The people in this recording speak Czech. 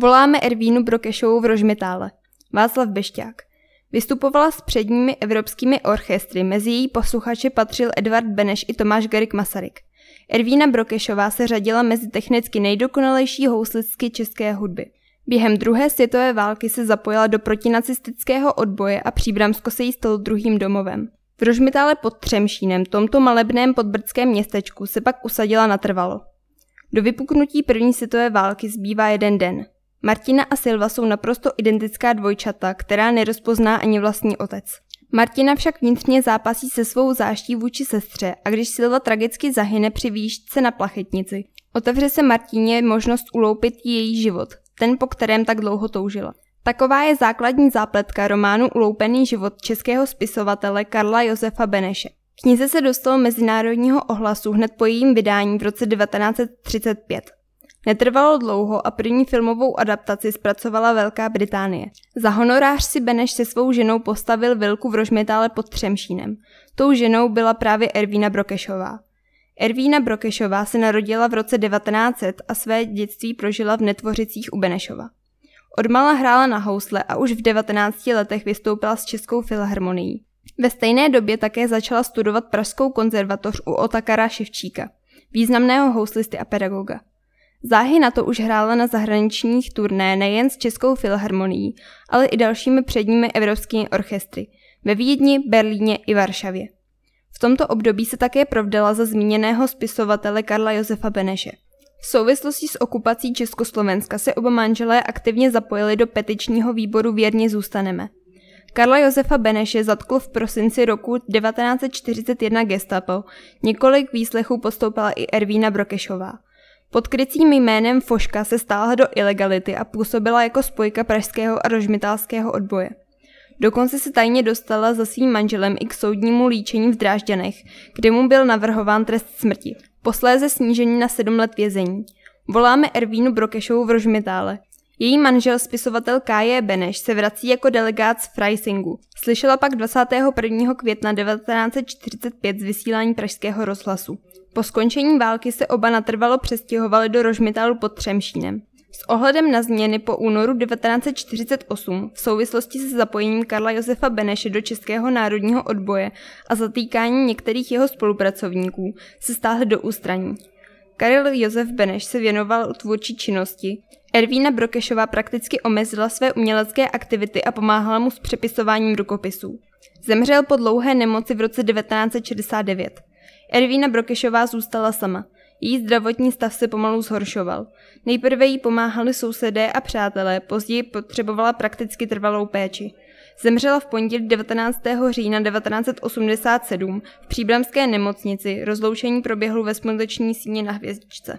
Voláme Ervínu Brokešovou v Rožmitále. Václav Bešťák. Vystupovala s předními evropskými orchestry, mezi její posluchače patřil Edvard Beneš i Tomáš Garik Masaryk. Ervína Brokešová se řadila mezi technicky nejdokonalejší houslistky české hudby. Během druhé světové války se zapojila do protinacistického odboje a Příbramsko se jí stalo druhým domovem. V Rožmitále pod Třemšínem, tomto malebném podbrdském městečku, se pak usadila natrvalo. Do vypuknutí první světové války zbývá jeden den. Martina a Silva jsou naprosto identická dvojčata, která nerozpozná ani vlastní otec. Martina však vnitřně zápasí se svou záští vůči sestře a když Silva tragicky zahyne při výšce na plachetnici, otevře se Martině možnost uloupit její život, ten po kterém tak dlouho toužila. Taková je základní zápletka románu Uloupený život českého spisovatele Karla Josefa Beneše. Knize se dostalo mezinárodního ohlasu hned po jejím vydání v roce 1935. Netrvalo dlouho a první filmovou adaptaci zpracovala Velká Británie. Za honorář si Beneš se svou ženou postavil vilku v Rožmitále pod Třemšínem. Tou ženou byla právě Ervína Brokešová. Ervína Brokešová se narodila v roce 1900 a své dětství prožila v Netvořicích u Benešova. Odmala hrála na housle a už v 19 letech vystoupila s Českou filharmonií. Ve stejné době také začala studovat Pražskou konzervatoř u Otakara Ševčíka, významného houslisty a pedagoga. Záhy na to už hrála na zahraničních turné nejen s Českou filharmonií, ale i dalšími předními evropskými orchestry ve Vídni, Berlíně i Varšavě. V tomto období se také provdala za zmíněného spisovatele Karla Josefa Beneše. V souvislosti s okupací Československa se oba manželé aktivně zapojili do petičního výboru Věrně zůstaneme. Karla Josefa Beneše zatkl v prosinci roku 1941 gestapo, několik výslechů postoupila i Ervína Brokešová. Pod krycím jménem Foška se stáhla do ilegality a působila jako spojka pražského a rožmitálského odboje. Dokonce se tajně dostala za svým manželem i k soudnímu líčení v Drážďanech, kde mu byl navrhován trest smrti. Posléze snížení na sedm let vězení. Voláme Ervínu Brokešovou v Rožmitále. Její manžel, spisovatel K.J. Beneš, se vrací jako delegát z Freisingu. Slyšela pak 21. května 1945 z vysílání pražského rozhlasu. Po skončení války se oba natrvalo přestěhovali do Rožmitálu pod Třemšínem. S ohledem na změny po únoru 1948 v souvislosti se zapojením Karla Josefa Beneše do Českého národního odboje a zatýkání některých jeho spolupracovníků se stáhli do ústraní. Karel Josef Beneš se věnoval tvůrčí činnosti, Ervína Brokešová prakticky omezila své umělecké aktivity a pomáhala mu s přepisováním rukopisů. Zemřel po dlouhé nemoci v roce 1969. Ervína Brokešová zůstala sama. Její zdravotní stav se pomalu zhoršoval. Nejprve jí pomáhali sousedé a přátelé, později potřebovala prakticky trvalou péči. Zemřela v pondělí 19. října 1987 v příbramské nemocnici, rozloučení proběhlo ve smuteční síně na hvězdičce.